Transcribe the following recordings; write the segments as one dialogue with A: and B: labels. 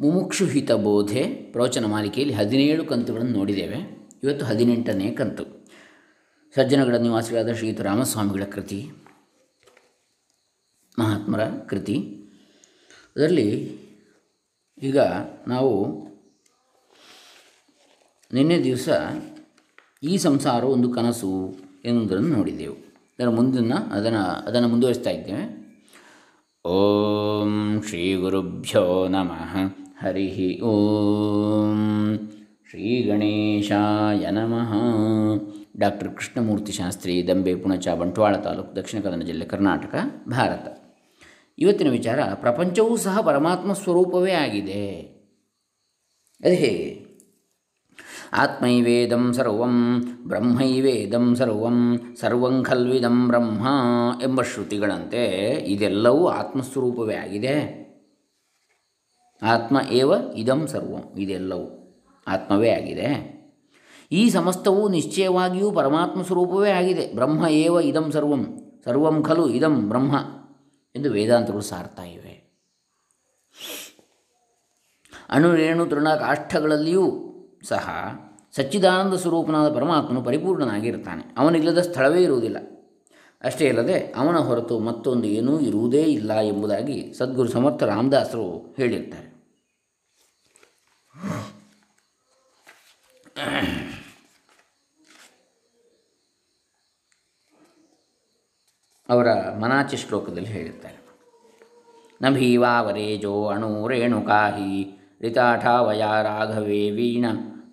A: ಮುಮುಕ್ಷು ಹಿತ ಬೋಧೆ ಪ್ರವಚನ ಮಾಲಿಕೆಯಲ್ಲಿ ಹದಿನೇಳು ಕಂತುಗಳನ್ನು ನೋಡಿದ್ದೇವೆ. ಇವತ್ತು ಹದಿನೆಂಟನೇ ಕಂತು. ಸಜ್ಜನಗಳ ನಿವಾಸಿಗಳಾದ ಶ್ರೀಯುತ ರಾಮಸ್ವಾಮಿಗಳ ಕೃತಿ, ಮಹಾತ್ಮರ ಕೃತಿ. ಅದರಲ್ಲಿ ಈಗ ನಾವು ನಿನ್ನೆ ದಿವಸ ಈ ಸಂಸಾರ ಒಂದು ಕನಸು ಎನ್ನುವುದನ್ನು ನೋಡಿದ್ದೆವು. ಅದರ ಮುಂದಿನ ಅದನ್ನು ಅದನ್ನು ಮುಂದುವರಿಸ್ತಾ ಇದ್ದೇವೆ. ಓಂ ಶ್ರೀ ಗುರುಭ್ಯೋ ನಮಃ. ಹರಿ ಓಂ ಶ್ರೀ ಗಣೇಶಾಯ ನಮಃ ಡಾಕ್ಟರ್ ಕೃಷ್ಣಮೂರ್ತಿ ಶಾಸ್ತ್ರಿ ದಂಬೆ ಪುಣಚ ಬಂಟ್ವಾಳ ತಾಲೂಕು, ದಕ್ಷಿಣ ಕನ್ನಡ ಜಿಲ್ಲೆ ಕರ್ನಾಟಕ, ಭಾರತ. ಇವತ್ತಿನ ವಿಚಾರ, ಪ್ರಪಂಚವೂ ಸಹ ಪರಮಾತ್ಮ ಸ್ವರೂಪವೇ ಆಗಿದೆ. ಅದು ಹೇಗೆ? ಆತ್ಮೈವೇದಂ ಸರ್ವಂ, ಬ್ರಹ್ಮೈವೇದಂ ಸರ್ವಂ ಸರ್ವಂ ಖಲ್ವಿದಂ ಬ್ರಹ್ಮ ಎಂಬ ಶ್ರುತಿಗಳಂತೆ ಇದೆಲ್ಲವೂ ಆತ್ಮಸ್ವರೂಪವೇ ಆಗಿದೆ. ಆತ್ಮ ಏವ ಇದಂ ಸರ್ವಂ, ಇದೆಲ್ಲವೂ ಆತ್ಮವೇ ಆಗಿದೆ. ಈ ಸಮಸ್ತವು ನಿಶ್ಚಯವಾಗಿಯೂ ಪರಮಾತ್ಮ ಸ್ವರೂಪವೇ ಆಗಿದೆ. ಬ್ರಹ್ಮ ಏವ ಇದಂ ಸರ್ವಂ ಸರ್ವಂ ಖಲು ಇದಂ ಬ್ರಹ್ಮ ಎಂದು ವೇದಾಂತಗಳು ಸಾರ್ತಾ ಇವೆ. ಅಣುರೇಣು ತೃಣ ಕಾಷ್ಠಗಳಲ್ಲಿಯೂ ಸಹ ಸಚ್ಚಿದಾನಂದ ಸ್ವರೂಪನಾದ ಪರಮಾತ್ಮನು ಪರಿಪೂರ್ಣನಾಗಿರ್ತಾನೆ. ಅವನಿಲ್ಲದ ಸ್ಥಳವೇ ಇರುವುದಿಲ್ಲ. ಅಷ್ಟೇ ಅಲ್ಲದೆ ಅವನ ಹೊರತು ಮತ್ತೊಂದು ಏನೂ ಇರುವುದೇ ಇಲ್ಲ ಎಂಬುದಾಗಿ ಸದ್ಗುರು ಸಮರ್ಥ ರಾಮದಾಸರು ಹೇಳಿರ್ತಾರೆ. ಅವರ ಮನಾಚಿ ಶ್ಲೋಕದಲ್ಲಿ ಹೇಳಿರ್ತಾರೆ. ನಭೀವಾವರೇಜೋ ಭೀವಾವರೇಜೋ ಅಣು ರೇಣುಕಾಹಿ ರಿತಾಠಾವಯ ರಾಘವೇ ವೀಣ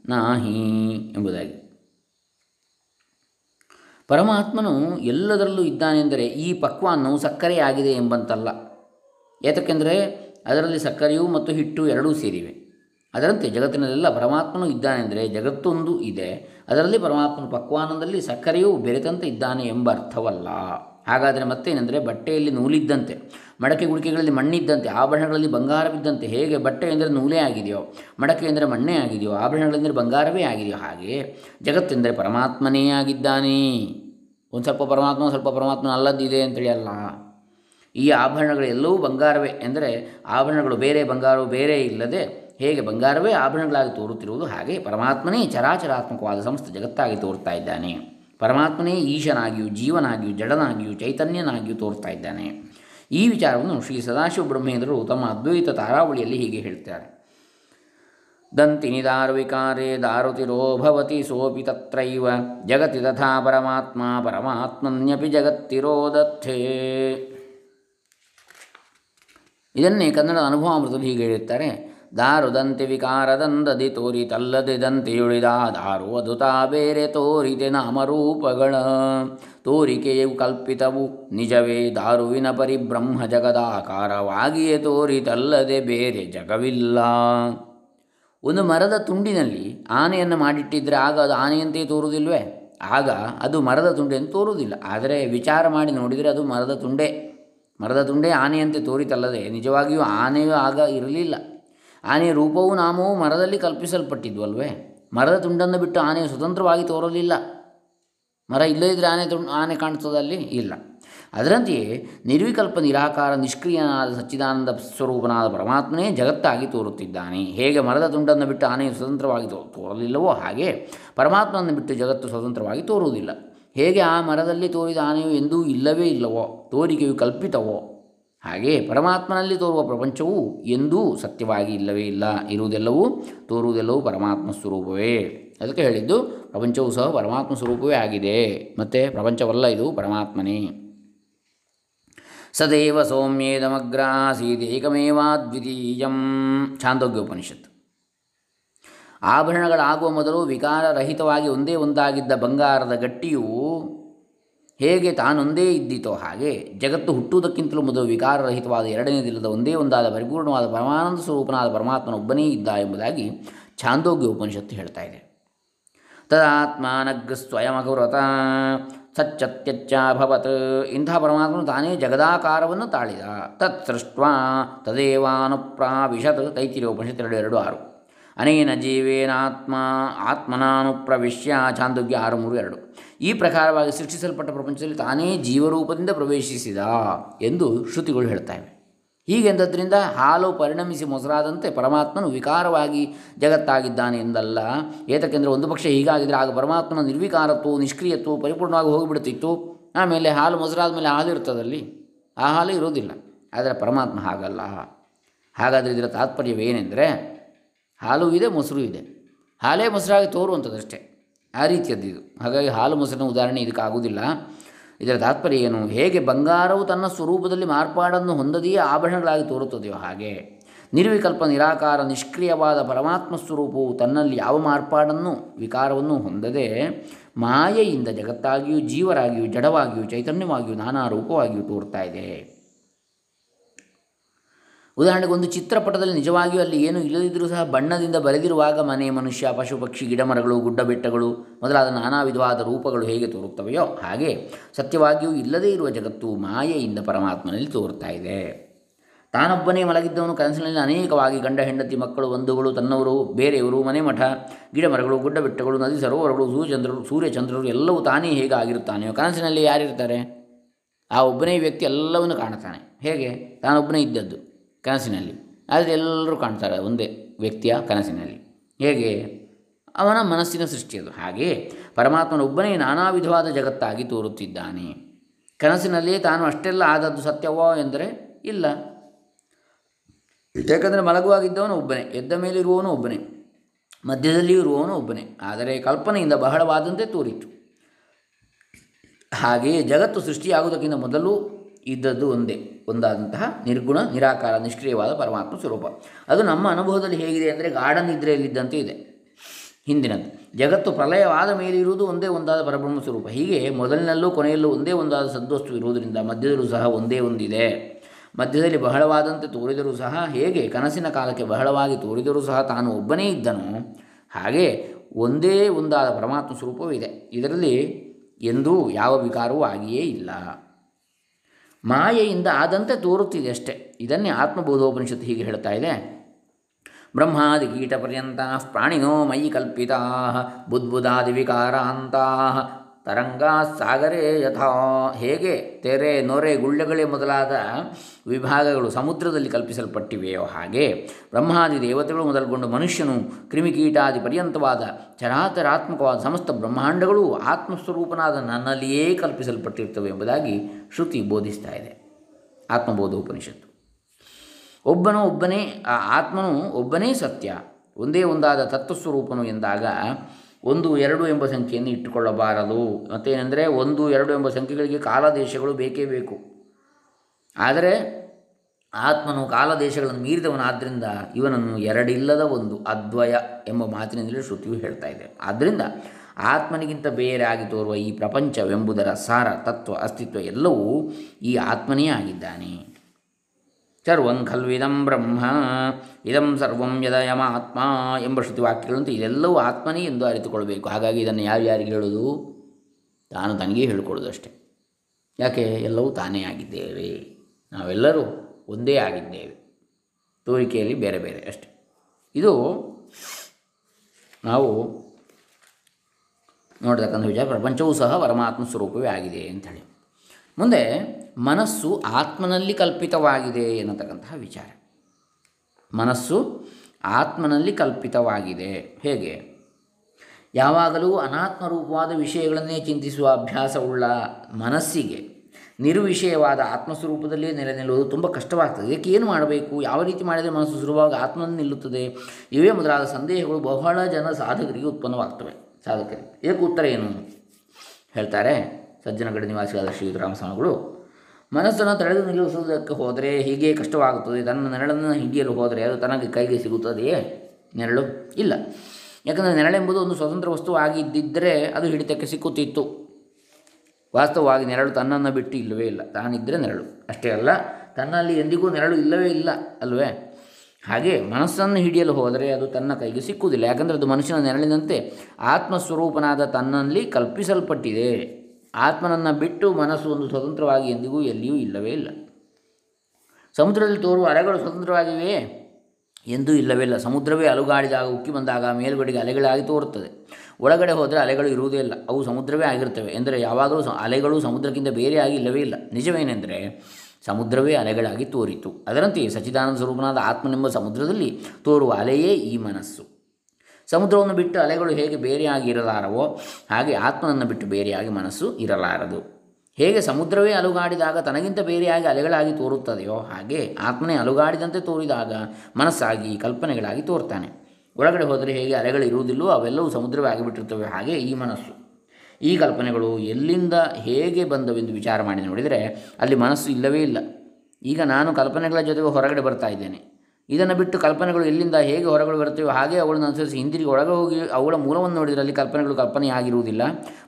A: ನಾಹಿ ಎಂಬುದಾಗಿ. ಪರಮಾತ್ಮನು ಎಲ್ಲದರಲ್ಲೂ ಇದ್ದಾನೆಂದರೆ ಈ ಪಕ್ವಾನ್ನವು ಸಕ್ಕರೆಯಾಗಿದೆ ಎಂಬಂತಲ್ಲ. ಏತಕ್ಕೆಂದರೆ ಅದರಲ್ಲಿ ಸಕ್ಕರೆಯೂ ಮತ್ತು ಹಿಟ್ಟು ಎರಡೂ ಸೇರಿವೆ. ಅದರಂತೆ ಜಗತ್ತಿನಲ್ಲೆಲ್ಲ ಪರಮಾತ್ಮನು ಇದ್ದಾನೆಂದರೆ ಜಗತ್ತೊಂದು ಇದೆ. ಅದರಲ್ಲಿ ಪರಮಾತ್ಮನ ಪಕ್ವಾನದಲ್ಲಿ ಸಕ್ಕರೆಯೂ ಬೆರೆತಂತೆ ಇದ್ದಾನೆ ಎಂಬ ಅರ್ಥವಲ್ಲ. ಹಾಗಾದರೆ ಮತ್ತೇನೆಂದರೆ ಬಟ್ಟೆಯಲ್ಲಿ ನೂಲಿದ್ದಂತೆ, ಮಡಕೆ ಗುಡಿಕೆಗಳಲ್ಲಿ ಮಣ್ಣಿದ್ದಂತೆ, ಆಭರಣಗಳಲ್ಲಿ ಬಂಗಾರವಿದ್ದಂತೆ ಹೇಗೆ ಬಟ್ಟೆ ಎಂದರೆ ನೂಲೇ ಆಗಿದೆಯೋ, ಮಡಕೆ ಎಂದರೆ ಮಣ್ಣೇ ಆಗಿದೆಯೋ, ಆಭರಣಗಳೆಂದರೆ ಬಂಗಾರವೇ ಆಗಿದೆಯೋ ಹಾಗೆ ಜಗತ್ತೆಂದರೆ ಪರಮಾತ್ಮನೇ ಆಗಿದ್ದಾನೆ. ಒಂದು ಸ್ವಲ್ಪ ಪರಮಾತ್ಮ ಸ್ವಲ್ಪ ಪರಮಾತ್ಮನ ಅಲ್ಲದ್ದಿದೆ ಅಂತೇಳಿ ಅಲ್ಲ. ಈ ಆಭರಣಗಳು ಎಲ್ಲವೂ ಬಂಗಾರವೇ ಎಂದರೆ ಆಭರಣಗಳು ಬೇರೆ ಬಂಗಾರವು ಬೇರೆ ಇಲ್ಲದೆ ಹೇಗೆ ಬಂಗಾರವೇ ಆಭರಣಗಳಾಗಿ ತೋರುತ್ತಿರುವುದು ಹಾಗೆ ಪರಮಾತ್ಮನೇ ಚರಾಚರಾತ್ಮಕವಾದ ಸಮಸ್ತ ಜಗತ್ತಾಗಿ ತೋರ್ತಾ ಇದ್ದಾನೆ. ಪರಮಾತ್ಮನೇ ಈಶನಾಗಿಯೂ ಜೀವನಾಗಿಯೂ ಜಡನಾಗಿಯೂ ಚೈತನ್ಯನಾಗಿಯೂ ತೋರ್ತಾ ಇದ್ದಾನೆ. ಈ ವಿಚಾರವನ್ನು ಶ್ರೀ ಸದಾಶಿವ ಬ್ರಹ್ಮೇಂದ್ರರು ತಮ್ಮ ಅದ್ವೈತ ತಾರಾವಳಿಯಲ್ಲಿ ಹೀಗೆ ಹೇಳ್ತಾರೆ. ದಂತಿನಿ ದಾರ್ವಿಕಾರೇ ದಾರುತಿರೋ ಭವತಿ ಸೋಪಿ ತತ್ರೈವ ಜಗತಿ ತಥಾ ಪರಮಾತ್ಮ ಪರಮಾತ್ಮನ್ಯಪಿ ಜಗತ್ತಿರೋದರ್ಥೇ ಇದನ್ನೇ ಕನ್ನಡ ಅನುಭವಾಮೃತದಲ್ಲಿ ಹೀಗೆ ಹೇಳುತ್ತಾರೆ, ದಾರು ದಂತಿ ವಿಕಾರದಂದದಿ ತೋರಿತಲ್ಲದೆ ದಂತಿಯುಳಿದ ದಾರು ಅದುತಾ ಬೇರೆ ತೋರಿತೆ ನಾಮರೂಪಗಳ ತೋರಿಕೆಯು ಕಲ್ಪಿತವು ನಿಜವೇ, ದಾರುವಿನ ಪರಿಬ್ರಹ್ಮ ಜಗದಾಕಾರವಾಗಿಯೇ ತೋರಿತಲ್ಲದೆ ಬೇರೆ ಜಗವಿಲ್ಲ. ಒಂದು ಮರದ ತುಂಡಿನಲ್ಲಿ ಆನೆಯನ್ನು ಮಾಡಿಟ್ಟಿದ್ದರೆ ಆಗ ಅದು ಆನೆಯಂತೆಯೇ ತೋರುವುದಿಲ್ವೇ? ಆಗ ಅದು ಮರದ ತುಂಡೆಂದು ತೋರುವುದಿಲ್ಲ. ಆದರೆ ವಿಚಾರ ಮಾಡಿ ನೋಡಿದರೆ ಅದು ಮರದ ತುಂಡೆ. ಮರದ ತುಂಡೆ ಆನೆಯಂತೆ ತೋರಿತಲ್ಲದೆ ನಿಜವಾಗಿಯೂ ಆನೆಯೂ ಆಗ ಇರಲಿಲ್ಲ. ಆನೆಯ ರೂಪವೂ ನಾಮವೂ ಮರದಲ್ಲಿ ಕಲ್ಪಿಸಲ್ಪಟ್ಟಿದ್ವಲ್ವೇ? ಮರದ ತುಂಡನ್ನು ಬಿಟ್ಟು ಆನೆಯು ಸ್ವತಂತ್ರವಾಗಿ ತೋರಲಿಲ್ಲ. ಮರ ಇಲ್ಲದಿದ್ದರೆ ಆನೆ ತು, ಆನೆ ಇಲ್ಲ. ಅದರಂತೆಯೇ ನಿರ್ವಿಕಲ್ಪ ನಿರಾಕಾರ ನಿಷ್ಕ್ರಿಯನಾದ ಸಚ್ಚಿದಾನಂದ ಸ್ವರೂಪನಾದ ಪರಮಾತ್ಮನೇ ಜಗತ್ತಾಗಿ ತೋರುತ್ತಿದ್ದಾನೆ. ಹೇಗೆ ಮರದ ತುಂಡನ್ನು ಬಿಟ್ಟು ಆನೆಯು ಸ್ವತಂತ್ರವಾಗಿ ತೋರಲಿಲ್ಲವೋ ಹಾಗೆ ಪರಮಾತ್ಮನನ್ನು ಬಿಟ್ಟು ಜಗತ್ತು ಸ್ವತಂತ್ರವಾಗಿ ತೋರುವುದಿಲ್ಲ. ಹೇಗೆ ಆ ಮರದಲ್ಲಿ ತೋರಿದ ಆನೆಯು ಎಂದೂ ಇಲ್ಲವೇ ಇಲ್ಲವೋ, ತೋರಿಕೆಯು ಕಲ್ಪಿತವೋ? ಹಾಗೆ ಪರಮಾತ್ಮನಲ್ಲಿ ತೋರುವ ಪ್ರಪಂಚವು ಎಂದೂ ಸತ್ಯವಾಗಿ ಇಲ್ಲವೇ ಇಲ್ಲ. ಇರುವುದೆಲ್ಲವೂ ತೋರುವುದೆಲ್ಲವೂ ಪರಮಾತ್ಮ ಸ್ವರೂಪವೇ. ಅದಕ್ಕೆ ಹೇಳಿದ್ದು, ಪ್ರಪಂಚವು ಸಹ ಪರಮಾತ್ಮ ಸ್ವರೂಪವೇ ಆಗಿದೆ. ಮತ್ತು ಪ್ರಪಂಚವಲ್ಲ, ಇದು ಪರಮಾತ್ಮನೇ. ಸದೇವ ಛಾಂದೋಗ್ಯ ಛಾಂದೋಗ್ಯೋಪನಿಷತ್ತು ಆಭರಣಗಳಾಗುವ ಮೊದಲು ವಿಕಾರರಹಿತವಾಗಿ ಒಂದೇ ಒಂದಾಗಿದ್ದ ಬಂಗಾರದ ಗಟ್ಟಿಯು ಹೇಗೆ ತಾನೊಂದೇ ಇದ್ದಿತೋ ಹಾಗೆ ಜಗತ್ತು ಹುಟ್ಟುವುದಕ್ಕಿಂತಲೂ ಮೊದಲು ವಿಕಾರರಹಿತವಾದ ಎರಡನೇದಿಲ್ಲದ ಒಂದೇ ಒಂದಾದ ಪರಿಪೂರ್ಣವಾದ ಪರಮಾನಂದ ಸ್ವರೂಪನಾದ ಪರಮಾತ್ಮನೊಬ್ಬನೇ ಇದ್ದ ಎಂಬುದಾಗಿ ಛಾಂದೋಗ್ಯ ಉಪನಿಷತ್ತು ಹೇಳ್ತಾ ಇದೆ. ತದಾತ್ಮಾನಗ್ರ ಸ್ವಯಂ ಸ್ವಯಮಗುರತ ಸಚ್ಚತ್ಯಚ್ಚಾಭವತ್. ಇಂಥ ಪರಮಾತ್ಮನು ತಾನೇ ಜಗದಾಕಾರವನ್ನು ತಾಳಿದ. ತತ್ ಸೃಷ್ಟ ತೈತಿರಿ ಉಪನಿಷತ್ ಎರಡು ಎರಡು, ಆರು. ಅನೇನ ಜೀವೇನಾತ್ಮ ಆತ್ಮನಾನುಪ್ರವಿಶ್ಯ ಛಾಂದೋಗ್ಯ ಆರು, ಮೂರು, ಎರಡು. ಈ ಪ್ರಕಾರವಾಗಿ ಸೃಷ್ಟಿಸಲ್ಪಟ್ಟ ಪ್ರಪಂಚದಲ್ಲಿ ತಾನೇ ಜೀವರೂಪದಿಂದ ಪ್ರವೇಶಿಸಿದ ಎಂದು ಶ್ರುತಿಗಳು ಹೇಳ್ತಾಯಿವೆ ಹೀಗೆಂದದ್ರಿಂದ ಹಾಲು ಪರಿಣಮಿಸಿ ಮೊಸರಾದಂತೆ ಪರಮಾತ್ಮನು ವಿಕಾರವಾಗಿ ಜಗತ್ತಾಗಿದ್ದಾನೆ ಎಂದಲ್ಲ. ಏತಕ್ಕೆಂದರೆ ಒಂದು ಪಕ್ಷ ಹೀಗಾಗಿದ್ದರೆ ಆಗ ಪರಮಾತ್ಮನ ನಿರ್ವಿಕಾರತ್ವವು, ನಿಷ್ಕ್ರಿಯತ್ವವು ಪರಿಪೂರ್ಣವಾಗಿ ಹೋಗಿಬಿಡ್ತಿತ್ತು ಆಮೇಲೆ ಹಾಲು ಮೊಸರಾದ ಮೇಲೆ ಹಾಲು ಇರ್ತದಲ್ಲಿ ಆ ಹಾಲು ಇರೋದಿಲ್ಲ ಆದರೆ ಪರಮಾತ್ಮ ಹಾಗಲ್ಲ. ಹಾಗಾದರೆ ಇದರ ತಾತ್ಪರ್ಯವೇನೆಂದರೆ ಹಾಲು ಇದೆ, ಮೊಸರು ಇದೆ. ಹಾಲೇ ಮೊಸರಾಗಿ ತೋರುವಂಥದ್ದಷ್ಟೇ. ಆ ರೀತಿಯದ್ದು ಇದು ಹಾಗಾಗಿ ಹಾಲು ಮೊಸರಿನ ಉದಾಹರಣೆ ಇದಕ್ಕಾಗುವುದಿಲ್ಲ. ಇದರ ತಾತ್ಪರ್ಯ ಏನು? ಹೇಗೆ ಬಂಗಾರವು ತನ್ನ ಸ್ವರೂಪದಲ್ಲಿ ಮಾರ್ಪಾಡನ್ನು ಹೊಂದದೆಯೇ ಆಭರಣಗಳಾಗಿ ತೋರುತ್ತದೆಯೋ ಹಾಗೆ. ನಿರ್ವಿಕಲ್ಪ ನಿರಾಕಾರ ನಿಷ್ಕ್ರಿಯವಾದ ಪರಮಾತ್ಮ ಸ್ವರೂಪವು ತನ್ನಲ್ಲಿ ಯಾವ ಮಾರ್ಪಾಡನ್ನು, ವಿಕಾರವನ್ನು ಹೊಂದದೆ ಮಾಯೆಯಿಂದ ಜಗತ್ತಾಗಿಯೂ ಜೀವರಾಗಿಯೂ ಜಡವಾಗಿಯೂ ಚೈತನ್ಯವಾಗಿಯೂ ನಾನಾ ರೂಪವಾಗಿಯೂ ತೋರ್ತಾ ಇದೆ. ಉದಾಹರಣೆಗೆ ಒಂದು ಚಿತ್ರಪಟದಲ್ಲಿ ನಿಜವಾಗಿಯೂ ಅಲ್ಲಿ ಏನು ಇಲ್ಲದಿದ್ದರೂ ಸಹ ಬಣ್ಣದಿಂದ ಬರೆದಿರುವಾಗ ಮನೆ, ಮನುಷ್ಯ, ಪಶು, ಪಕ್ಷಿ, ಗಿಡಮರಗಳು, ಗುಡ್ಡ ಬೆಟ್ಟಗಳು ಮೊದಲಾದ ನಾನಾ ವಿಧವಾದ ರೂಪಗಳು ಹೇಗೆ ತೋರುತ್ತವೆಯೋ ಹಾಗೆ ಸತ್ಯವಾಗಿಯೂ ಇಲ್ಲದೇ ಇರುವ ಜಗತ್ತು ಮಾಯೆಯಿಂದ ಪರಮಾತ್ಮನಲ್ಲಿ ತೋರುತ್ತಾ ಇದೆ. ತಾನೊಬ್ಬನೇ ಮಲಗಿದ್ದವನು ಕನಸಿನಲ್ಲಿ ಅನೇಕವಾಗಿ ಗಂಡ, ಹೆಂಡತಿ, ಮಕ್ಕಳು, ಬಂಧುಗಳು, ತನ್ನವರು, ಬೇರೆಯವರು, ಮನೆ ಮಠ, ಗಿಡಮರಗಳು, ಗುಡ್ಡ ಬೆಟ್ಟಗಳು, ನದಿ ಸರೋವರಗಳು ಸೂರ್ಯಚಂದ್ರರು ಸೂರ್ಯಚಂದ್ರರು ಎಲ್ಲವೂ ತಾನೇ ಹೇಗೆ ಆಗಿರುತ್ತಾನೆಯೋ ಕನಸಿನಲ್ಲಿ ಯಾರಿರ್ತಾರೆ ಆ ಒಬ್ಬನೇ ವ್ಯಕ್ತಿ ಎಲ್ಲವನ್ನು ಕಾಣುತ್ತಾನೆ. ಹೇಗೆ? ತಾನೊಬ್ಬನೇ ಇದ್ದದ್ದು. ಕನಸಿನಲ್ಲಿ. ಆದರೆ ಎಲ್ಲರೂ ಕಾಣ್ತಾರೆ ಒಂದೇ ವ್ಯಕ್ತಿಯ ಕನಸಿನಲ್ಲಿ. ಹೇಗೆ? ಅವನ ಮನಸ್ಸಿನ ಸೃಷ್ಟಿಯದು ಹಾಗೆ ಪರಮಾತ್ಮನೊಬ್ಬನೇ ನಾನಾ ವಿಧವಾದ ಜಗತ್ತಾಗಿ ತೋರುತ್ತಿದ್ದಾನೆ. ಕನಸಿನಲ್ಲಿ ತಾನು ಅಷ್ಟೆಲ್ಲ ಆದದ್ದು ಸತ್ಯವೋ ಎಂದರೆ ಇಲ್ಲ. ಏಕೆಂದರೆ ಮಲಗುವಾಗಿದ್ದವನು ಒಬ್ಬನೇ, ಎದ್ದ ಮೇಲೆ ಇರುವವನು ಒಬ್ಬನೇ ಮಧ್ಯದಲ್ಲಿ ಇರುವವನು ಒಬ್ಬನೇ. ಆದರೆ ಕಲ್ಪನೆಯಿಂದ ಬಹಳವಾದಂತೆ ತೋರಿತು. ಹಾಗೆಯೇ ಜಗತ್ತು ಸೃಷ್ಟಿಯಾಗುವುದಕ್ಕಿಂತ ಮೊದಲು ಇದ್ದದ್ದು ಒಂದೇ, ಒಂದಾದಂತಹ ನಿರ್ಗುಣ, ನಿರಾಕಾರ, ನಿಷ್ಕ್ರಿಯವಾದ ಪರಮಾತ್ಮ ಸ್ವರೂಪ. ಅದು ನಮ್ಮ ಅನುಭವದಲ್ಲಿ ಹೇಗಿದೆ ಅಂದರೆ ಗಾಢ ನಿದ್ರೆಯಲ್ಲಿದ್ದಂತೆ ಇದೆ. ಹಿಂದಿನದು ಜಗತ್ತು ಪ್ರಲಯವಾದ ಮೇಲೆ ಇರುವುದು ಒಂದೇ ಒಂದಾದ ಪರಬ್ರಹ್ಮ ಸ್ವರೂಪ. ಹೀಗೆ ಮೊದಲಿನಲ್ಲೂ ಕೊನೆಯಲ್ಲೂ ಒಂದೇ ಒಂದಾದ ಸದ್ವಸ್ತು ಇರುವುದರಿಂದ ಮಧ್ಯದಲ್ಲೂ ಸಹ ಒಂದೇ ಒಂದಿದೆ. ಮಧ್ಯದಲ್ಲಿ ಬಹಳವಾದಂತೆ ತೋರಿದರೂ ಸಹ ಹೇಗೆ ಕನಸಿನ ಕಾಲಕ್ಕೆ ಬಹಳವಾಗಿ ತೋರಿದರೂ ಸಹ ತಾನು ಒಬ್ಬನೇ ಇದ್ದನು, ಹಾಗೆ ಒಂದೇ ಒಂದಾದ ಪರಮಾತ್ಮ ಸ್ವರೂಪವೂ ಇದೆ. ಇದರಲ್ಲಿ ಎಂದೂ ಯಾವ ವಿಕಾರವೂ ಆಗಿಯೇ ಇಲ್ಲ. ಮಾಯೆಯಿಂದ ಆದಂತೆ ತೋರುತ್ತಿದೆ ಅಷ್ಟೇ. ಇದನ್ನೇ ಆತ್ಮಬೋಧೋಪನಿಷತ್ತು ಹೀಗೆ ಹೇಳ್ತಾ ಇದೆ. ಬ್ರಹ್ಮಾದಿ ಕೀಟಪರ್ಯಂತ ಪ್ರಾಣಿನೋ ಮಯಿ ಕಲ್ಪಿತಾ ಬುದ್ಬುದಾದಿ ವಿಕಾರಾಂತಾ ತರಂಗ ಸಾಗರೇ ಯಥಾ. ಹೇಗೆ ತೆರೆ, ನೊರೆ, ಗುಳ್ಳೆಗಳೇ ಮೊದಲಾದ ವಿಭಾಗಗಳು ಸಮುದ್ರದಲ್ಲಿ ಕಲ್ಪಿಸಲ್ಪಟ್ಟಿವೆಯೋ ಹಾಗೆ ಬ್ರಹ್ಮಾದಿ ದೇವತೆಗಳು ಮೊದಲುಗೊಂಡು ಮನುಷ್ಯನು ಕ್ರಿಮಿಕೀಟಾದಿ ಪರ್ಯಂತವಾದ ಚರಾಚರಾತ್ಮಕವಾದ ಸಮಸ್ತ ಬ್ರಹ್ಮಾಂಡಗಳು ಆತ್ಮಸ್ವರೂಪನಾದ ನನ್ನಲ್ಲಿಯೇ ಕಲ್ಪಿಸಲ್ಪಟ್ಟಿರ್ತವೆ ಎಂಬುದಾಗಿ ಶ್ರುತಿ ಬೋಧಿಸ್ತಾ ಇದೆ. ಆತ್ಮಬೋಧ ಉಪನಿಷತ್ತು. ಒಬ್ಬನು ಒಬ್ಬನೇ, ಆ ಆತ್ಮನು ಒಬ್ಬನೇ ಸತ್ಯ. ಒಂದೇ ಒಂದಾದ ತತ್ವಸ್ವರೂಪನು ಎಂದಾಗ ಒಂದು, ಎರಡು ಎಂಬ ಸಂಖ್ಯೆಯನ್ನು ಇಟ್ಟುಕೊಳ್ಳಬಾರದು. ಮತ್ತೇನೆಂದರೆ ಒಂದು, ಎರಡು ಎಂಬ ಸಂಖ್ಯೆಗಳಿಗೆ ಕಾಲದೇಶಗಳು ಬೇಕೇ ಬೇಕು. ಆದರೆ ಆತ್ಮನು ಕಾಲದೇಶಗಳನ್ನು ಮೀರಿದವನಾದ್ದರಿಂದ ಇವನನ್ನು ಎರಡಿಲ್ಲದ ಒಂದು ಅದ್ವಯ ಎಂಬ ಮಾತಿನಿಂದಲೇ ಶ್ರುತಿಯು ಹೇಳ್ತಾ ಇದೆ. ಆದ್ದರಿಂದ ಆತ್ಮನಿಗಿಂತ ಬೇರೆ ಆಗಿ ತೋರುವ ಈ ಪ್ರಪಂಚವೆಂಬುದರ ಸಾರ, ತತ್ವ, ಅಸ್ತಿತ್ವ ಎಲ್ಲವೂ ಈ ಆತ್ಮನೇ ಆಗಿದ್ದಾನೆ. ಸರ್ವಂ ಖಲ್ವಿದಂ ಬ್ರಹ್ಮ. ಇದಂ ಸರ್ವಂ ಯದಯಮಾತ್ಮ ಎಂಬ ಶ್ರುತಿವಾಕ್ಯಗಳಂತೂ ಇದೆಲ್ಲವೂ ಆತ್ಮನೇ ಎಂದು ಅರಿತುಕೊಳ್ಬೇಕು. ಹಾಗಾಗಿ ಇದನ್ನು ಯಾರ್ಯಾರಿಗೆ ಹೇಳೋದು? ತಾನು ತನಗೇ ಹೇಳಿಕೊಳ್ಳೋದು ಅಷ್ಟೆ. ಯಾಕೆ? ಎಲ್ಲವೂ ತಾನೇ ಆಗಿದ್ದೇವೆ. ನಾವೆಲ್ಲರೂ ಒಂದೇ ಆಗಿದ್ದೇವೆ. ತೋರಿಕೆಯಲ್ಲಿ ಬೇರೆ ಬೇರೆ ಅಷ್ಟೆ. ಇದು ನಾವು ನೋಡ್ತಕ್ಕಂಥ ವಿಚಾರ ಪ್ರಪಂಚವೂ ಸಹ ಪರಮಾತ್ಮ ಸ್ವರೂಪವೇ ಆಗಿದೆ ಅಂಥೇಳಿ. ಮುಂದೆ ಮನಸ್ಸು ಆತ್ಮನಲ್ಲಿ ಕಲ್ಪಿತವಾಗಿದೆ ಎನ್ನತಕ್ಕಂತಹ ವಿಚಾರ. ಮನಸ್ಸು ಆತ್ಮನಲ್ಲಿ ಕಲ್ಪಿತವಾಗಿದೆ. ಹೇಗೆ? ಯಾವಾಗಲೂ ಅನಾತ್ಮರೂಪವಾದ ವಿಷಯಗಳನ್ನೇ ಚಿಂತಿಸುವ ಅಭ್ಯಾಸವುಳ್ಳ ಮನಸ್ಸಿಗೆ ನಿರ್ವಿಷಯವಾದ ಆತ್ಮಸ್ವರೂಪದಲ್ಲಿಯೇ ನೆಲೆ ನಿಲ್ಲುವುದು ತುಂಬ ಕಷ್ಟವಾಗ್ತದೆ. ಇದಕ್ಕೆ ಏನು ಮಾಡಬೇಕು? ಯಾವ ರೀತಿ ಮಾಡಿದರೆ ಮನಸ್ಸು ಸುಲಭವಾಗಿ ಆತ್ಮನ ನಿಲ್ಲುತ್ತದೆ? ಇವೇ ಮೊದಲಾದ ಸಂದೇಹಗಳು ಬಹಳ ಜನ ಸಾಧಕರಿಗೆ ಉತ್ಪನ್ನವಾಗ್ತವೆ. ಸಾಧಕರಿಗೆ. ಇದಕ್ಕೆ ಉತ್ತರ ಏನು? ಹೇಳ್ತಾರೆ ಸಜ್ಜನಗಡ ನಿವಾಸಿಯಾದ ಶ್ರೀರಾಮಸ್ವಾಮಿಗಳು ಮನಸ್ಸನ್ನು ತಡೆದು ನಿಲ್ಲಿಸುವುದಕ್ಕೆ ಹೋದರೆ ಹೀಗೆ ಕಷ್ಟವಾಗುತ್ತದೆ. ತನ್ನ ನೆರಳನ್ನು ಹಿಡಿಯಲು ಹೋದರೆ ಅದು ತನಗೆ ಕೈಗೆ ಸಿಗುತ್ತದೆಯೇ? ನೆರಳು ಇಲ್ಲ. ಯಾಕಂದರೆ ನೆರಳೆಂಬುದು ಒಂದು ಸ್ವತಂತ್ರ ವಸ್ತು ಆಗಿದ್ದಿದ್ದರೆ ಅದು ಹಿಡಿತಕ್ಕೆ ಸಿಕ್ಕುತ್ತಿತ್ತು. ವಾಸ್ತವವಾಗಿ ನೆರಳು ತನ್ನನ್ನು ಬಿಟ್ಟು ಇಲ್ಲವೇ ಇಲ್ಲ. ತಾನಿದ್ದರೆ ನೆರಳು. ಅಷ್ಟೇ ಅಲ್ಲ, ತನ್ನಲ್ಲಿ ಎಂದಿಗೂ ನೆರಳು ಇಲ್ಲವೇ ಇಲ್ಲ, ಅಲ್ವೇ? ಹಾಗೆ ಮನಸ್ಸನ್ನು ಹಿಡಿಯಲು ಹೋದರೆ ಅದು ತನ್ನ ಕೈಗೆ ಸಿಕ್ಕುವುದಿಲ್ಲ. ಯಾಕಂದರೆ ಅದು ಮನುಷ್ಯನ ನೆರಳಿನಂತೆ ಆತ್ಮಸ್ವರೂಪನಾದ ತನ್ನಲ್ಲಿ ಕಲ್ಪಿಸಲ್ಪಟ್ಟಿದೆ. ಆತ್ಮನನ್ನು ಬಿಟ್ಟು ಮನಸ್ಸು ಒಂದು ಸ್ವತಂತ್ರವಾಗಿ ಎಂದಿಗೂ ಎಲ್ಲಿಯೂ ಇಲ್ಲವೇ ಇಲ್ಲ. ಸಮುದ್ರದಲ್ಲಿ ತೋರುವ ಅಲೆಗಳು ಸ್ವತಂತ್ರವಾಗಿವೆಯೇ ಎಂದೂ ಇಲ್ಲವೇ ಇಲ್ಲ. ಸಮುದ್ರವೇ ಅಲುಗಾಡಿದಾಗ, ಉಕ್ಕಿ ಬಂದಾಗ, ಮೇಲುಗಡೆಗೆ ಅಲೆಗಳಾಗಿ ತೋರುತ್ತದೆ. ಒಳಗಡೆ ಹೋದರೆ ಅಲೆಗಳು ಇರುವುದೇ ಇಲ್ಲ. ಅವು ಸಮುದ್ರವೇ ಆಗಿರ್ತವೆ. ಎಂದರೆ ಯಾವಾಗಲೂ ಅಲೆಗಳು ಸಮುದ್ರಕ್ಕಿಂತ ಬೇರೆಯಾಗಿ ಇಲ್ಲವೇ ಇಲ್ಲ. ನಿಜವೇನೆಂದರೆ ಸಮುದ್ರವೇ ಅಲೆಗಳಾಗಿ ತೋರಿತು. ಅದರಂತೆಯೇ ಸಚ್ಚಿದಾನಂದ ಸ್ವರೂಪನಾದ ಆತ್ಮನೆಂಬ ಸಮುದ್ರದಲ್ಲಿ ತೋರುವ ಅಲೆಯೇ ಈ ಮನಸ್ಸು. ಸಮುದ್ರವನ್ನು ಬಿಟ್ಟು ಅಲೆಗಳು ಹೇಗೆ ಬೇರೆಯಾಗಿ ಇರಲಾರವೋ ಹಾಗೆ ಆತ್ಮನನ್ನು ಬಿಟ್ಟು ಬೇರೆಯಾಗಿ ಮನಸ್ಸು ಇರಲಾರದು. ಹೇಗೆ ಸಮುದ್ರವೇ ಅಲುಗಾಡಿದಾಗ ತನಗಿಂತ ಬೇರೆಯಾಗಿ ಅಲೆಗಳಾಗಿ ತೋರುತ್ತದೆಯೋ ಹಾಗೆ ಆತ್ಮನೇ ಅಲುಗಾಡಿದಂತೆ ತೋರಿದಾಗ ಮನಸ್ಸಾಗಿ ಕಲ್ಪನೆಗಳಾಗಿ ತೋರ್ತಾನೆ. ಒಳಗಡೆ ಹೋದರೆ ಹೇಗೆ ಅಲೆಗಳು ಇರುವುದಿಲ್ಲವೋ ಅವೆಲ್ಲವೂ ಸಮುದ್ರವೇ ಆಗಿಬಿಟ್ಟಿರ್ತವೆ ಹಾಗೆ ಈ ಮನಸ್ಸು. ಈ ಕಲ್ಪನೆಗಳು ಎಲ್ಲಿಂದ ಹೇಗೆ ಬಂದವೆಂದು ವಿಚಾರ ಮಾಡಿ ನೋಡಿದರೆ ಅಲ್ಲಿ ಮನಸ್ಸು ಇಲ್ಲವೇ ಇಲ್ಲ. ಈಗ ನಾನು ಕಲ್ಪನೆಗಳ ಜೊತೆಗೆ ಹೊರಗಡೆ ಬರ್ತಾ ಇದ್ದೇನೆ. ಇದನ್ನು ಬಿಟ್ಟು ಕಲ್ಪನೆಗಳು ಎಲ್ಲಿಂದ ಹೇಗೆ ಹೊರಗಳು ಬರುತ್ತವೆ ಹಾಗೆ ಅವುಗಳನ್ನು ಅನುಸರಿಸಿ ಹಿಂದಿರುಗಿ ಒಳಗೆ ಹೋಗಿ ಅವುಗಳ ಮೂಲವನ್ನು ನೋಡಿದರೆ ಅಲ್ಲಿ ಕಲ್ಪನೆಗಳು ಕಲ್ಪನೆಯಾಗಿರುವುದಿಲ್ಲ,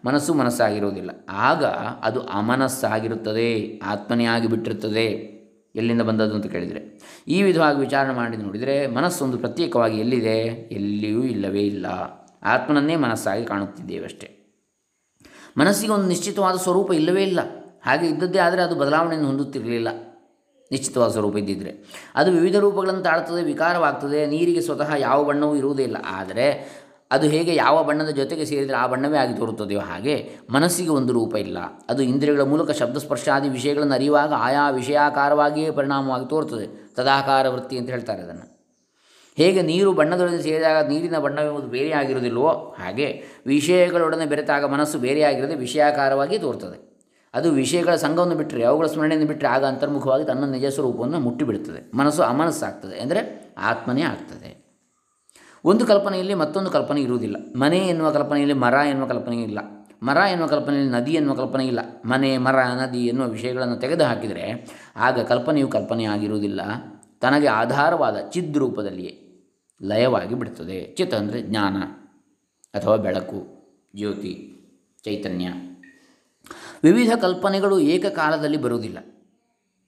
A: ಮನಸ್ಸು ಮನಸ್ಸಾಗಿರುವುದಿಲ್ಲ. ಆಗ ಅದು ಅಮನಸ್ಸಾಗಿರುತ್ತದೆ ಆತ್ಮನೇ ಆಗಿಬಿಟ್ಟಿರುತ್ತದೆ ಎಲ್ಲಿಂದ ಬಂದದ್ದು ಅಂತ ಕೇಳಿದರೆ, ಈ ವಿಧವಾಗಿ ವಿಚಾರಣೆ ಮಾಡಿ ನೋಡಿದರೆ ಮನಸ್ಸೊಂದು ಪ್ರತ್ಯೇಕವಾಗಿ ಎಲ್ಲಿದೆ? ಎಲ್ಲಿಯೂ ಇಲ್ಲವೇ ಇಲ್ಲ. ಆತ್ಮನನ್ನೇ ಮನಸ್ಸಾಗಿ ಕಾಣುತ್ತಿದ್ದೇವಷ್ಟೇ ಮನಸ್ಸಿಗೆ ಒಂದು ನಿಶ್ಚಿತವಾದ ಸ್ವರೂಪ ಇಲ್ಲವೇ ಇಲ್ಲ. ಹಾಗೆ ಇದ್ದದ್ದೇ ಆದರೆ ಅದು ಬದಲಾವಣೆಯನ್ನು ಹೊಂದುತ್ತಿರಲಿಲ್ಲ. ನಿಶ್ಚಿತವಾದ ಸ್ವರೂಪ ಇದ್ದಿದ್ದರೆ ಅದು ವಿವಿಧ ರೂಪಗಳನ್ನು ತಾಳ್ತದೆ ವಿಕಾರವಾಗ್ತದೆ, ನೀರಿಗೆ ಸ್ವತಃ ಯಾವ ಬಣ್ಣವೂ ಇರುವುದೇ ಇಲ್ಲ. ಆದರೆ ಅದು ಹೇಗೆ ಯಾವ ಬಣ್ಣದ ಜೊತೆಗೆ ಸೇರಿದರೆ ಆ ಬಣ್ಣವೇ ಆಗಿ ತೋರುತ್ತದೆಯೋ ಹಾಗೆ ಮನಸ್ಸಿಗೆ ಒಂದು ರೂಪ ಇಲ್ಲ. ಅದು ಇಂದ್ರಿಯಗಳ ಮೂಲಕ ಶಬ್ದಸ್ಪರ್ಶಾದಿ ವಿಷಯಗಳನ್ನು ಅರಿಯುವಾಗ ಆಯಾ ವಿಷಯಾಕಾರವಾಗಿಯೇ ಪರಿಣಾಮವಾಗಿ ತೋರುತ್ತದೆ. ತದಾಕಾರ ವೃತ್ತಿ ಅಂತ ಹೇಳ್ತಾರೆ ಅದನ್ನು. ಹೇಗೆ ನೀರು ಬಣ್ಣದೊಡನೆ ಸೇರಿದಾಗ ನೀರಿನ ಬಣ್ಣವೆಂಬುದು ಬೇರೆಯಾಗಿರುವುದಿಲ್ಲವೋ ಹಾಗೆ ವಿಷಯಗಳೊಡನೆ ಬೆರೆತಾಗ ಮನಸ್ಸು ಬೇರೆಯಾಗಿರದೆ ವಿಷಯಾಕಾರವಾಗಿ ತೋರ್ತದೆ ಅದು ವಿಷಯಗಳ ಸಂಘವನ್ನು ಬಿಟ್ಟರೆ ಅವುಗಳ ಸ್ಮರಣೆಯನ್ನು ಬಿಟ್ಟರೆ ಆಗ ಅಂತರ್ಮುಖವಾಗಿ ತನ್ನ ನಿಜ ಸ್ವರೂಪವನ್ನು ಮುಟ್ಟಿಬಿಡುತ್ತದೆ. ಮನಸ್ಸು ಅಮನಸ್ಸಾಗ್ತದೆ ಅಂದರೆ ಆತ್ಮನೇ ಆಗ್ತದೆ. ಒಂದು ಕಲ್ಪನೆಯಲ್ಲಿ ಮತ್ತೊಂದು ಕಲ್ಪನೆ ಇರುವುದಿಲ್ಲ. ಮನೆ ಎನ್ನುವ ಕಲ್ಪನೆಯಲ್ಲಿ ಮರ ಎನ್ನುವ ಕಲ್ಪನೆ ಇಲ್ಲ. ಮರ ಎನ್ನುವ ಕಲ್ಪನೆಯಲ್ಲಿ ನದಿ ಎನ್ನುವ ಕಲ್ಪನೆ ಇಲ್ಲ. ಮನೆ, ಮರ, ನದಿ ಎನ್ನುವ ವಿಷಯಗಳನ್ನು ತೆಗೆದು ಹಾಕಿದರೆ ಆಗ ಕಲ್ಪನೆಯು ಆಗಿರುವುದಿಲ್ಲ. ತನಗೆ ಆಧಾರವಾದ ಚಿದ್ ರೂಪದಲ್ಲಿಯೇ ಲಯವಾಗಿ ಬಿಡುತ್ತದೆ. ಚಿತ್ ಅಂದರೆ ಜ್ಞಾನ ಅಥವಾ ಬೆಳಕು, ಜ್ಯೋತಿ, ಚೈತನ್ಯ. ವಿವಿಧ ಕಲ್ಪನೆಗಳು ಏಕಕಾಲದಲ್ಲಿ ಬರುವುದಿಲ್ಲ.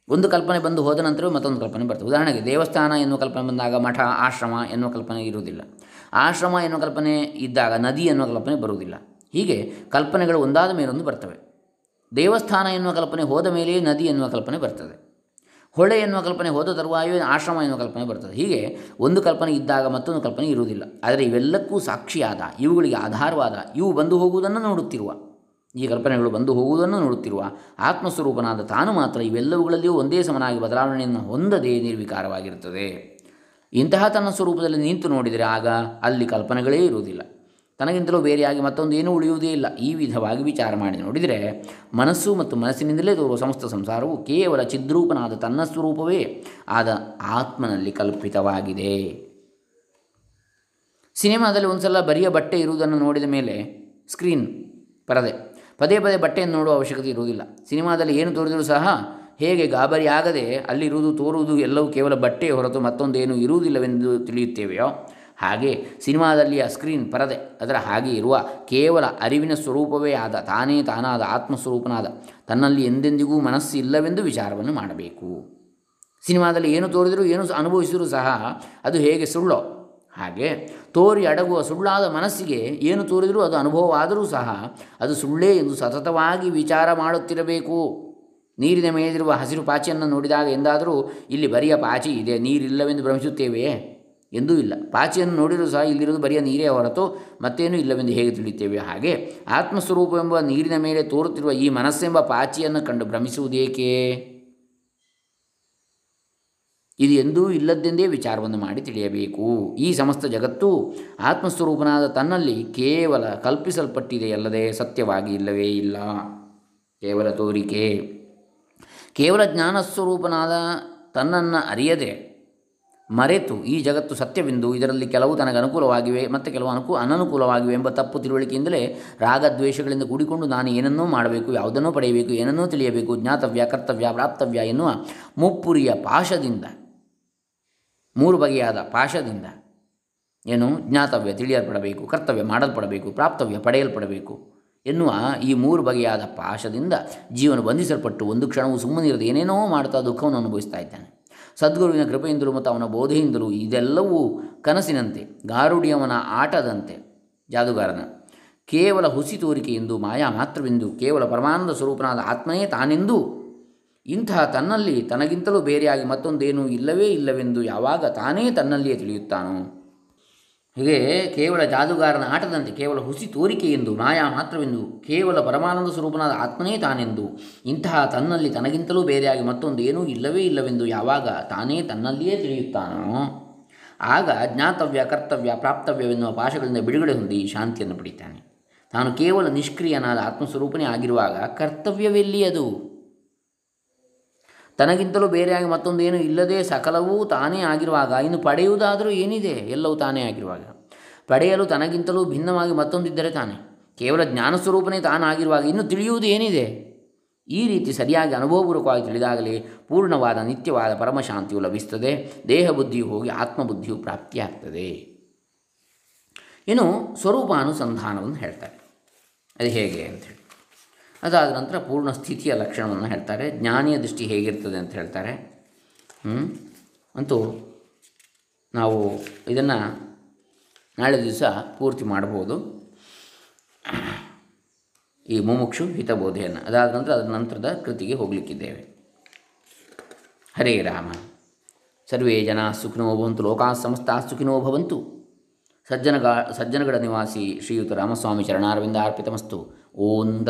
A: ಒಂದು ಕಲ್ಪನೆ ಬಂದು ಹೋದ ನಂತರವೂ ಮತ್ತೊಂದು ಕಲ್ಪನೆ ಬರ್ತದೆ. ಉದಾಹರಣೆಗೆ ದೇವಸ್ಥಾನ ಎನ್ನುವ ಕಲ್ಪನೆ ಬಂದಾಗ ಮಠ, ಆಶ್ರಮ ಎನ್ನುವ ಕಲ್ಪನೆ ಇರುವುದಿಲ್ಲ. ಆಶ್ರಮ ಎನ್ನುವ ಕಲ್ಪನೆ ಇದ್ದಾಗ ನದಿ ಎನ್ನುವ ಕಲ್ಪನೆ ಬರುವುದಿಲ್ಲ. ಹೀಗೆ ಕಲ್ಪನೆಗಳು ಒಂದಾದ ಮೇಲೊಂದು ಬರ್ತವೆ. ದೇವಸ್ಥಾನ ಎನ್ನುವ ಕಲ್ಪನೆ ಹೋದ ಮೇಲೆಯೇ ನದಿ ಎನ್ನುವ ಕಲ್ಪನೆ ಬರ್ತದೆ. ಹೊಳೆ ಎನ್ನುವ ಕಲ್ಪನೆ ಹೋದ ತರುವಾಯವೇ ಆಶ್ರಮ ಎನ್ನುವ ಕಲ್ಪನೆ ಬರ್ತದೆ. ಹೀಗೆ ಒಂದು ಕಲ್ಪನೆ ಇದ್ದಾಗ ಮತ್ತೊಂದು ಕಲ್ಪನೆ ಇರುವುದಿಲ್ಲ. ಆದರೆ ಇವೆಲ್ಲಕ್ಕೂ ಸಾಕ್ಷಿಯಾದ, ಇವುಗಳಿಗೆ ಆಧಾರವಾದ, ಇವು ಬಂದು ಹೋಗುವುದನ್ನು ನೋಡುತ್ತಿರುವ ಈ ಕಲ್ಪನೆಗಳು ಬಂದು ಹೋಗುವುದನ್ನು ನೋಡುತ್ತಿರುವ ಆತ್ಮಸ್ವರೂಪನಾದ ತಾನು ಮಾತ್ರ ಇವೆಲ್ಲವುಗಳಲ್ಲಿಯೂ ಒಂದೇ ಸಮನಾಗಿ ಬದಲಾವಣೆಯನ್ನು ಹೊಂದದೇ ನಿರ್ವಿಕಾರವಾಗಿರುತ್ತದೆ. ಇಂತಹ ತನ್ನ ಸ್ವರೂಪದಲ್ಲಿ ನಿಂತು ನೋಡಿದರೆ ಆಗ ಅಲ್ಲಿ ಕಲ್ಪನೆಗಳೇ ಇರುವುದಿಲ್ಲ. ತನಗಿಂತಲೂ ಬೇರೆಯಾಗಿ ಮತ್ತೊಂದು ಏನೂ ಉಳಿಯುವುದೇ ಇಲ್ಲ. ಈ ವಿಧವಾಗಿ ವಿಚಾರ ಮಾಡಿ ನೋಡಿದರೆ ಮನಸ್ಸು ಮತ್ತು ಮನಸ್ಸಿನಿಂದಲೇ ತೋರುವ ಸಮಸ್ತ ಸಂಸಾರವು ಕೇವಲ ಚಿದ್ರೂಪನಾದ ತನ್ನ ಸ್ವರೂಪವೇ ಆದ ಆತ್ಮನಲ್ಲಿ ಕಲ್ಪಿತವಾಗಿದೆ. ಸಿನಿಮಾದಲ್ಲಿ ಒಂದು ಸಲ ಬರಿಯ ಬಟ್ಟೆ ಇರುವುದನ್ನು ನೋಡಿದ ಮೇಲೆ ಸ್ಕ್ರೀನ್ ಪರದೆ. ಪದೇ ಪದೇ ಬಟ್ಟೆಯನ್ನು ನೋಡುವ ಅವಶ್ಯಕತೆ ಇರುವುದಿಲ್ಲ. ಸಿನಿಮಾದಲ್ಲಿ ಏನು ತೋರಿದರೂ ಸಹ ಹೇಗೆ ಗಾಬರಿಯಾಗದೆ ಅಲ್ಲಿರುವುದು ತೋರುವುದು ಎಲ್ಲವೂ ಕೇವಲ ಬಟ್ಟೆಯ ಹೊರತು ಮತ್ತೊಂದೇನು ಇರುವುದಿಲ್ಲವೆಂದು ತಿಳಿಯುತ್ತೇವೆಯೋ? ಹಾಗೆ ಸಿನಿಮಾದಲ್ಲಿ ಆ ಸ್ಕ್ರೀನ್ ಪರದೆ ಅದರ ಹಾಗೆ ಇರುವ ಕೇವಲ ಅರಿವಿನ ಸ್ವರೂಪವೇ ಆದ, ತಾನೇ ತಾನಾದ ಆತ್ಮಸ್ವರೂಪನಾದ, ತನ್ನಲ್ಲಿ ಎಂದೆಂದಿಗೂ ಮನಸ್ಸು ಇಲ್ಲವೆಂದು ವಿಚಾರವನ್ನು ಮಾಡಬೇಕು. ಸಿನಿಮಾದಲ್ಲಿ ಏನು ತೋರಿದರೂ, ಏನು ಅನುಭವಿಸಿದರೂ ಸಹ ಅದು ಹೇಗೆ ಸುಳ್ಳೋ ಹಾಗೆ ತೋರಿ ಅಡಗುವ ಸುಳ್ಳಾದ ಮನಸ್ಸಿಗೆ ಏನು ತೋರಿದರೂ ಅದು ಅನುಭವವಾದರೂ ಸಹ ಅದು ಸುಳ್ಳೇ ಎಂದು ಸತತವಾಗಿ ವಿಚಾರ ಮಾಡುತ್ತಿರಬೇಕು. ನೀರಿನ ಮೇಲಿರುವ ಹಸಿರು ಪಾಚಿಯನ್ನು ನೋಡಿದಾಗ ಎಂದಾದರೂ ಇಲ್ಲಿ ಬರಿಯ ಪಾಚಿ ಇದೆ, ನೀರಿಲ್ಲವೆಂದು ಭ್ರಮಿಸುತ್ತೇವೆಯೇ ಎಂದೂ ಇಲ್ಲ. ಪಾಚಿಯನ್ನು ನೋಡಿದರೂ ಸಹ ಇಲ್ಲಿರುವುದು ಬರಿಯ ನೀರೇ ಹೊರತು ಮತ್ತೇನೂ ಇಲ್ಲವೆಂದು ಹೇಗೆ ತಿಳಿಯುತ್ತೇವೆ? ಹಾಗೆ ಆತ್ಮಸ್ವರೂಪವೆಂಬ ನೀರಿನ ಮೇಲೆ ತೋರುತ್ತಿರುವ ಈ ಮನಸ್ಸೆಂಬ ಪಾಚಿಯನ್ನು ಕಂಡು ಭ್ರಮಿಸುವುದೇಕೆ? ಇದು ಎಂದೂ ಇಲ್ಲದ್ದೆಂದೇ ವಿಚಾರವನ್ನು ಮಾಡಿ ತಿಳಿಯಬೇಕು. ಈ ಸಮಸ್ತ ಜಗತ್ತು ಆತ್ಮಸ್ವರೂಪನಾದ ತನ್ನಲ್ಲಿ ಕೇವಲ ಕಲ್ಪಿಸಲ್ಪಟ್ಟಿದೆಯಲ್ಲದೆ ಸತ್ಯವಾಗಿ ಇಲ್ಲವೇ ಇಲ್ಲ. ಕೇವಲ ತೋರಿಕೆ. ಕೇವಲ ಜ್ಞಾನಸ್ವರೂಪನಾದ ತನ್ನನ್ನು ಅರಿಯದೆ ಮರೆತು ಈ ಜಗತ್ತು ಸತ್ಯವೆಂದು ಇದರಲ್ಲಿ ಕೆಲವು ತನಗೆ ಅನುಕೂಲವಾಗಿವೆ ಮತ್ತು ಕೆಲವು ಅನುಕೂ, ಅನನುಕೂಲವಾಗಿವೆ ಎಂಬ ತಪ್ಪು ತಿಳುವಳಿಕೆಯಿಂದಲೇ ರಾಗದ್ವೇಷಗಳಿಂದ ಕೂಡಿಕೊಂಡು ನಾನು ಏನನ್ನೋ ಮಾಡಬೇಕು, ಯಾವುದನ್ನೂ ಪಡೆಯಬೇಕು, ಏನನ್ನೋ ತಿಳಿಯಬೇಕು, ಜ್ಞಾತವ್ಯ, ಕರ್ತವ್ಯ, ಪ್ರಾಪ್ತವ್ಯ ಎನ್ನುವ ಮುಪ್ಪುರಿಯ ಪಾಶದಿಂದ ಮೂರು ಬಗೆಯಾದ ಪಾಶದಿಂದ ಏನು ಜ್ಞಾತವ್ಯ ತಿಳಿಯಲ್ಪಡಬೇಕು, ಕರ್ತವ್ಯ ಮಾಡಲ್ಪಡಬೇಕು, ಪ್ರಾಪ್ತವ್ಯ ಪಡೆಯಲ್ಪಡಬೇಕು ಎನ್ನುವ ಈ ಮೂರು ಬಗೆಯಾದ ಪಾಶದಿಂದ ಜೀವನ ಬಂಧಿಸಲ್ಪಟ್ಟು ಒಂದು ಕ್ಷಣವೂ ಸುಮ್ಮನಿರದೆ ಏನೇನೋ ಮಾಡ್ತಾ ದುಃಖವನ್ನು ಅನುಭವಿಸ್ತಾ ಇದ್ದಾನೆ. ಸದ್ಗುರುವಿನ ಕೃಪೆಯಿಂದಲೂ ಮತ್ತು ಅವನ ಬೋಧೆಯಿಂದಲೂ ಇದೆಲ್ಲವೂ ಕನಸಿನಂತೆ, ಗಾರುಡಿಯವನ ಆಟದಂತೆ. ಜಾದುಗಾರನ, ಕೇವಲ ಹುಸಿ ತೋರಿಕೆ ಎಂದು ಮಾಯಾ ಮಾತ್ರವೆಂದು, ಕೇವಲ ಪರಮಾನಂದ ಸ್ವರೂಪನಾದ ಆತ್ಮನೇ ತಾನೆಂದು ಇಂತಹ ತನ್ನಲ್ಲಿ ತನಗಿಂತಲೂ ಬೇರೆಯಾಗಿ ಮತ್ತೊಂದೇನೂ ಇಲ್ಲವೇ ಇಲ್ಲವೆಂದು ಯಾವಾಗ ತಾನೇ ತನ್ನಲ್ಲಿಯೇ ತಿಳಿಯುತ್ತಾನೋ? ಹೀಗೆ ಕೇವಲ ಜಾದುಗಾರನ ಆಟದಂತೆ ಕೇವಲ ಹುಸಿ ತೋರಿಕೆ ಎಂದು, ಮಾಯಾ ಮಾತ್ರವೆಂದು, ಕೇವಲ ಪರಮಾನಂದ ಸ್ವರೂಪನಾದ ಆತ್ಮನೇ ತಾನೆಂದು, ಇಂತಹ ತನ್ನಲ್ಲಿ ತನಗಿಂತಲೂ ಬೇರೆಯಾಗಿ ಮತ್ತೊಂದು ಏನೂ ಇಲ್ಲವೇ ಇಲ್ಲವೆಂದು ಯಾವಾಗ ತಾನೇ ತನ್ನಲ್ಲಿಯೇ ತಿಳಿಯುತ್ತಾನೋ? ಆಗ ಜ್ಞಾತವ್ಯ, ಕರ್ತವ್ಯ, ಪ್ರಾಪ್ತವ್ಯವೆನ್ನುವ ಪಾಶಗಳಿಂದ ಬಿಡುಗಡೆ ಹೊಂದಿ ಶಾಂತಿಯನ್ನು ಪಡಿತಾನೆ. ತಾನು ಕೇವಲ ನಿಷ್ಕ್ರಿಯನಾದ ಆತ್ಮಸ್ವರೂಪನೇ ಆಗಿರುವಾಗ ಕರ್ತವ್ಯವೆಲ್ಲಿ ಅದು? ತನಗಿಂತಲೂ ಬೇರೆಯಾಗಿ ಮತ್ತೊಂದೇನೂ ಇಲ್ಲದೆ ಸಕಲವೂ ತಾನೇ ಆಗಿರುವಾಗ, ಇನ್ನು ಪಡೆಯುವುದಾದರೂ ಏನಿದೆ? ಎಲ್ಲವೂ ತಾನೇ ಆಗಿರುವಾಗ. ಪಡೆಯಲು ತನಗಿಂತಲೂ ಭಿನ್ನವಾಗಿ ಮತ್ತೊಂದಿದ್ದರೆ ತಾನೆ. ಕೇವಲ ಜ್ಞಾನಸ್ವರೂಪನೇ ತಾನಾಗಿರುವಾಗ ಇನ್ನು ತಿಳಿಯುವುದು ಏನಿದೆ? ಈ ರೀತಿ ಸರಿಯಾಗಿ ಅನುಭವಪೂರ್ವಕವಾಗಿ ತಿಳಿದಾಗಲೇ ಪೂರ್ಣವಾದ ನಿತ್ಯವಾದ ಪರಮಶಾಂತಿಯು ಲಭಿಸುತ್ತದೆ. ದೇಹ ಬುದ್ಧಿಯು ಹೋಗಿ ಆತ್ಮಬುದ್ಧಿಯು ಪ್ರಾಪ್ತಿಯಾಗ್ತದೆ. ಇನ್ನು ಸ್ವರೂಪಾನುಸಂಧಾನವನ್ನು ಹೇಳ್ತಾರೆ. ಅದು ಹೇಗೆ ಅಂಥೇಳಿ ಅದಾದ ನಂತರ ಪೂರ್ಣ ಸ್ಥಿತಿಯ ಲಕ್ಷಣವನ್ನು ಹೇಳ್ತಾರೆ. ಜ್ಞಾನಿಯ ದೃಷ್ಟಿ ಹೇಗಿರ್ತದೆ ಅಂತ ಹೇಳ್ತಾರೆ? ಅಂತೂ ನಾವು ಇದನ್ನು ನಾಳೆ ದಿವಸ ಪೂರ್ತಿ ಮಾಡ್ಬೋದು. ಈ ಮುಮುಕ್ಷು ಹಿತಬೋಧೆಯನ್ನು. ಅದಾದ ನಂತರ ಅದರ ನಂತರದ ಕೃತಿಗೆ ಹೋಗಲಿಕ್ಕಿದ್ದೇವೆ. ಹರೇ ರಾಮ. ಸರ್ವೇ ಜನ ಸುಖಿನೋ ಭವಂತು, ಲೋಕಾ ಸಮಸ್ತ ಸುಖಿನೋ ಭವಂತು. ಸಜ್ಜನಗ, ಸಜ್ಜನಗಡ ನಿವಾಸಿ ಶ್ರೀಯುತ ರಾಮಸ್ವಾಮಿ ಚರಣಾರವಿಂದ ಅರ್ಪಿತಮಸ್ತು. ಓಂ